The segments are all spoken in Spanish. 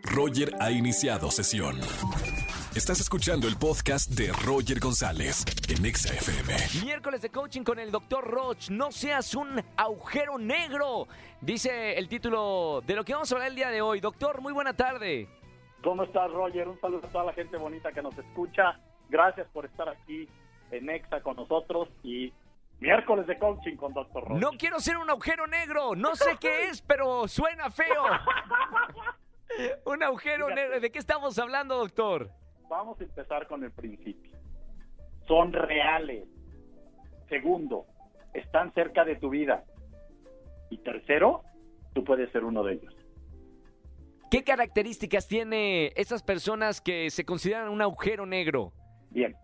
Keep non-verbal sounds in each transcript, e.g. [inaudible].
Roger ha iniciado sesión. Estás escuchando el podcast de Roger González en Exa FM. Miércoles de coaching con el doctor Roch. No seas un agujero negro. Dice el título de lo que vamos a hablar el día de hoy. Doctor, muy buena tarde. ¿Cómo estás, Roger? Un saludo a toda la gente bonita que nos escucha. Gracias por estar aquí en Exa con nosotros y miércoles de coaching con Doctor Roch. No quiero ser un agujero negro. No sé qué es, pero suena feo. [laughs] [laughs] un agujero Fíjate. negro. ¿De qué estamos hablando, doctor? Vamos a empezar con el principio. Son reales. Segundo, están cerca de tu vida. Y tercero, tú puedes ser uno de ellos. ¿Qué características tiene esas personas que se consideran un agujero negro? Bien,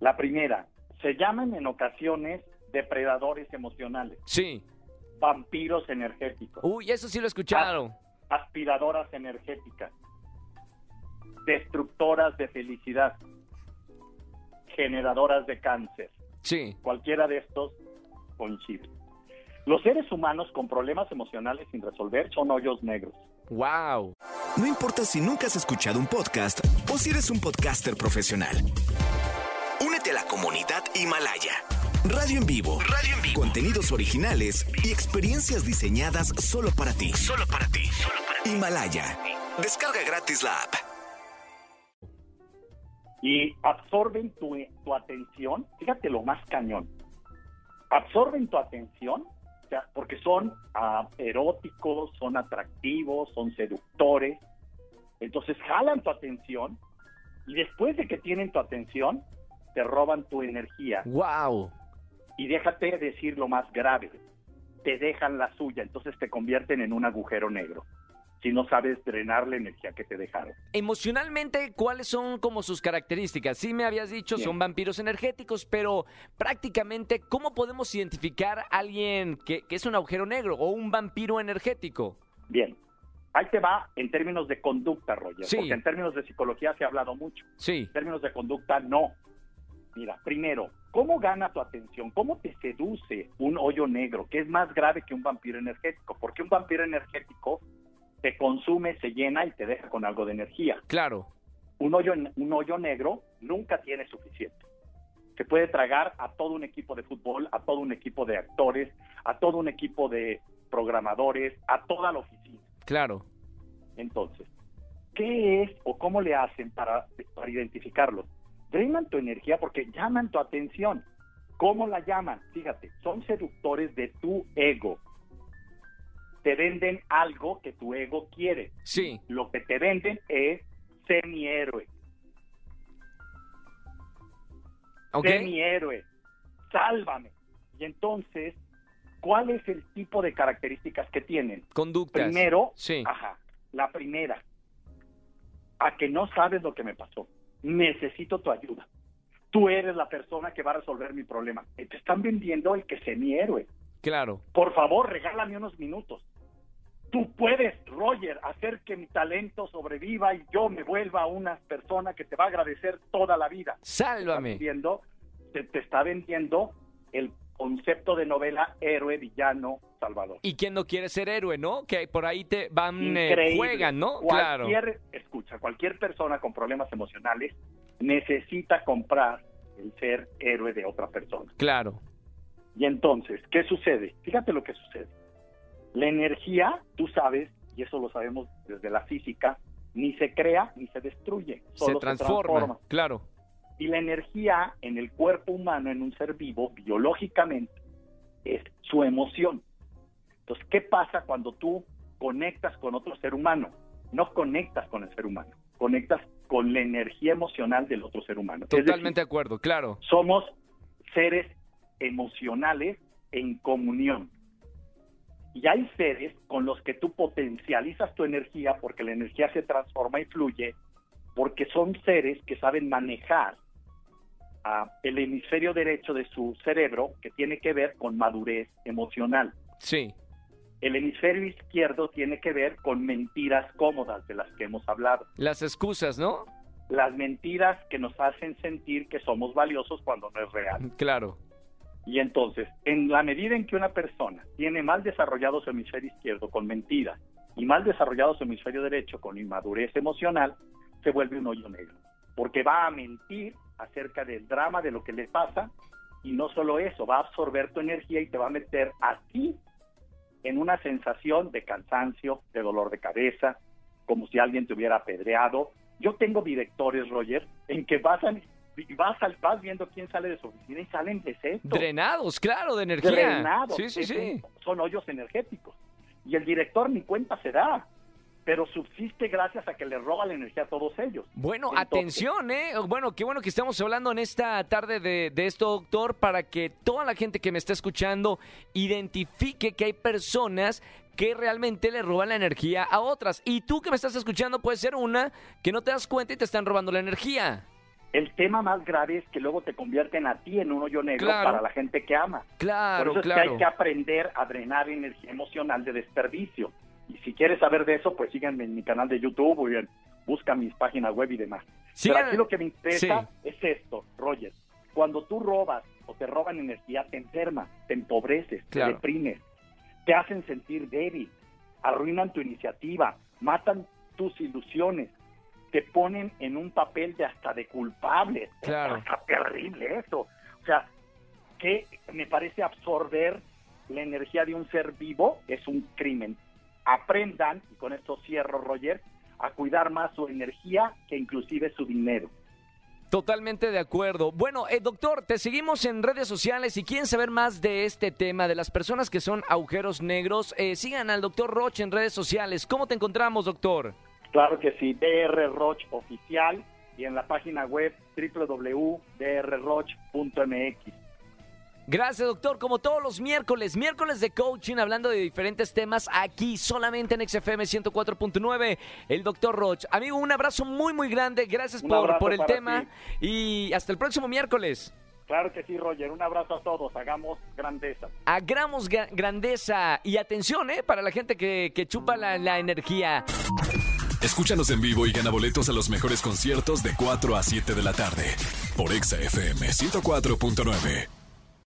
la primera, se llaman en ocasiones depredadores emocionales, Sí. vampiros energéticos. Uy, eso sí lo he escuchado. Aspiradoras energéticas, destructoras de felicidad, generadoras de cáncer. Sí. Cualquiera de estos coincide. Los seres humanos con problemas emocionales sin resolver son hoyos negros. Wow. No importa si nunca has escuchado un podcast o si eres un podcaster profesional. Únete a la comunidad Himalaya. Radio en vivo. Radio en vivo. Contenidos originales y experiencias diseñadas solo para ti. Solo para ti. Himalaya. Descarga gratis la app. Y absorben tu, tu atención, fíjate lo más cañón, absorben tu atención, o sea, porque son ah, eróticos, son atractivos, son seductores, entonces jalan tu atención y después de que tienen tu atención, te roban tu energía. Wow. Y déjate decir lo más grave, te dejan la suya, entonces te convierten en un agujero negro, si no sabes drenar la energía que te dejaron. Emocionalmente, ¿cuáles son como sus características? Sí me habías dicho, Bien. son vampiros energéticos, pero prácticamente, ¿cómo podemos identificar a alguien que, que es un agujero negro o un vampiro energético? Bien, ahí te va en términos de conducta, Roger, Sí. porque en términos de psicología se ha hablado mucho, Sí. en términos de conducta no. Mira, primero, ¿cómo gana tu atención? ¿Cómo te seduce un hoyo negro, que es más grave que un vampiro energético? Porque un vampiro energético te consume, se llena y te deja con algo de energía. Claro. Un hoyo, un hoyo negro nunca tiene suficiente. Se puede tragar a todo un equipo de fútbol, a todo un equipo de actores, a todo un equipo de programadores, a toda la oficina. Claro. Entonces, ¿qué es o cómo le hacen para, para identificarlos? Drenan tu energía porque llaman tu atención. ¿Cómo la llaman? Fíjate, son seductores de tu ego. Te venden algo que tu ego quiere. Sí. Lo que te venden es ser mi héroe, ¿Ok? sé mi héroe, sálvame. Y entonces, ¿cuál es el tipo de características que tienen? Conductas. Primero, Sí. ajá, la primera, a que no sabes lo que me pasó. Necesito tu ayuda. Tú eres la persona que va a resolver mi problema. Te están vendiendo el que sé mi héroe. Claro. Por favor, regálame unos minutos. Tú puedes, Roger, hacer que mi talento sobreviva y yo me vuelva una persona que te va a agradecer toda la vida. Te está Sálvame. vendiendo, te, te está vendiendo el concepto de novela héroe, villano, salvador. ¿Y quién no quiere ser héroe, no? Que por ahí te van, eh, juegan, ¿no? Claro. Cualquier, escucha, cualquier persona con problemas emocionales necesita comprar el ser héroe de otra persona. Claro. Y entonces, ¿qué sucede? Fíjate lo que sucede. La energía, tú sabes, y eso lo sabemos desde la física, ni se crea ni se destruye, Se solo transforma. Claro. Y la energía en el cuerpo humano, en un ser vivo, biológicamente, es su emoción. Entonces, ¿qué pasa cuando tú conectas con otro ser humano? No conectas con el ser humano, conectas con la energía emocional del otro ser humano. Decir, Totalmente de acuerdo, claro. somos seres emocionales en comunión. Y hay seres con los que tú potencializas tu energía porque la energía se transforma y fluye, porque son seres que saben manejar el hemisferio derecho de su cerebro que tiene que ver con madurez emocional. Sí. El hemisferio izquierdo tiene que ver con mentiras cómodas de las que hemos hablado. Las excusas, ¿no? Las mentiras que nos hacen sentir que somos valiosos cuando no es real. Claro. Y entonces, en la medida en que una persona tiene mal desarrollado su hemisferio izquierdo con mentiras y mal desarrollado su hemisferio derecho con inmadurez emocional, se vuelve un hoyo negro, porque va a mentir acerca del drama de lo que le pasa y no solo eso, va a absorber tu energía y te va a meter a ti en una sensación de cansancio, de dolor de cabeza, como si alguien te hubiera apedreado. Yo tengo directores, Roger, en que vas, vas, vas viendo quién sale de su oficina y salen de Drenados, claro, de energía. Drenados. Sí, sí, sí. Son hoyos energéticos. Y el director ni cuenta se da pero subsiste gracias a que le roba la energía a todos ellos. Bueno, atención, ¿eh? Bueno, qué bueno que estamos hablando en esta tarde de, esto, doctor, para que toda la gente que me está escuchando identifique que hay personas que realmente le roban la energía a otras. Y tú que me estás escuchando puede ser una que no te das cuenta y te están robando la energía. El tema más grave es que luego te convierten a ti en un hoyo negro para la gente que ama. Claro, Por eso es que hay que aprender a drenar energía emocional de desperdicio. Y si quieres saber de eso, pues síganme en mi canal de YouTube o bien busca mis páginas web y demás. Pero aquí lo que me interesa es esto, Roger. Cuando tú robas o te roban energía, te enfermas, te empobreces, te deprimes, te hacen sentir débil, arruinan tu iniciativa, matan tus ilusiones, te ponen en un papel de hasta de culpable. Claro. Está terrible eso. O sea, que me parece absorber la energía de un ser vivo es un crimen aprendan, y con esto cierro, Roger, a cuidar más su energía que inclusive su dinero. Totalmente de acuerdo. Bueno, eh, doctor, te seguimos en redes sociales y quieren saber más de este tema, de las personas que son agujeros negros, eh, sigan al doctor Roche en redes sociales. ¿Cómo te encontramos, doctor? Claro que sí, DR Roche Oficial y en la página web www.drroche.mx. Gracias, doctor. Como todos los miércoles, miércoles de coaching, hablando de diferentes temas aquí solamente en XFM 104.9, el doctor Roch. Amigo, un abrazo muy, muy grande. Gracias por, por el tema y hasta el próximo miércoles. Claro que sí, Roger. Un abrazo a todos. Hagamos grandeza. Hagamos grandeza. Y atención, ¿eh? Para la gente que, que chupa la, la energía. Escúchanos en vivo y gana boletos a los mejores conciertos de 4 a 7 de la tarde. Por XFM 104.9.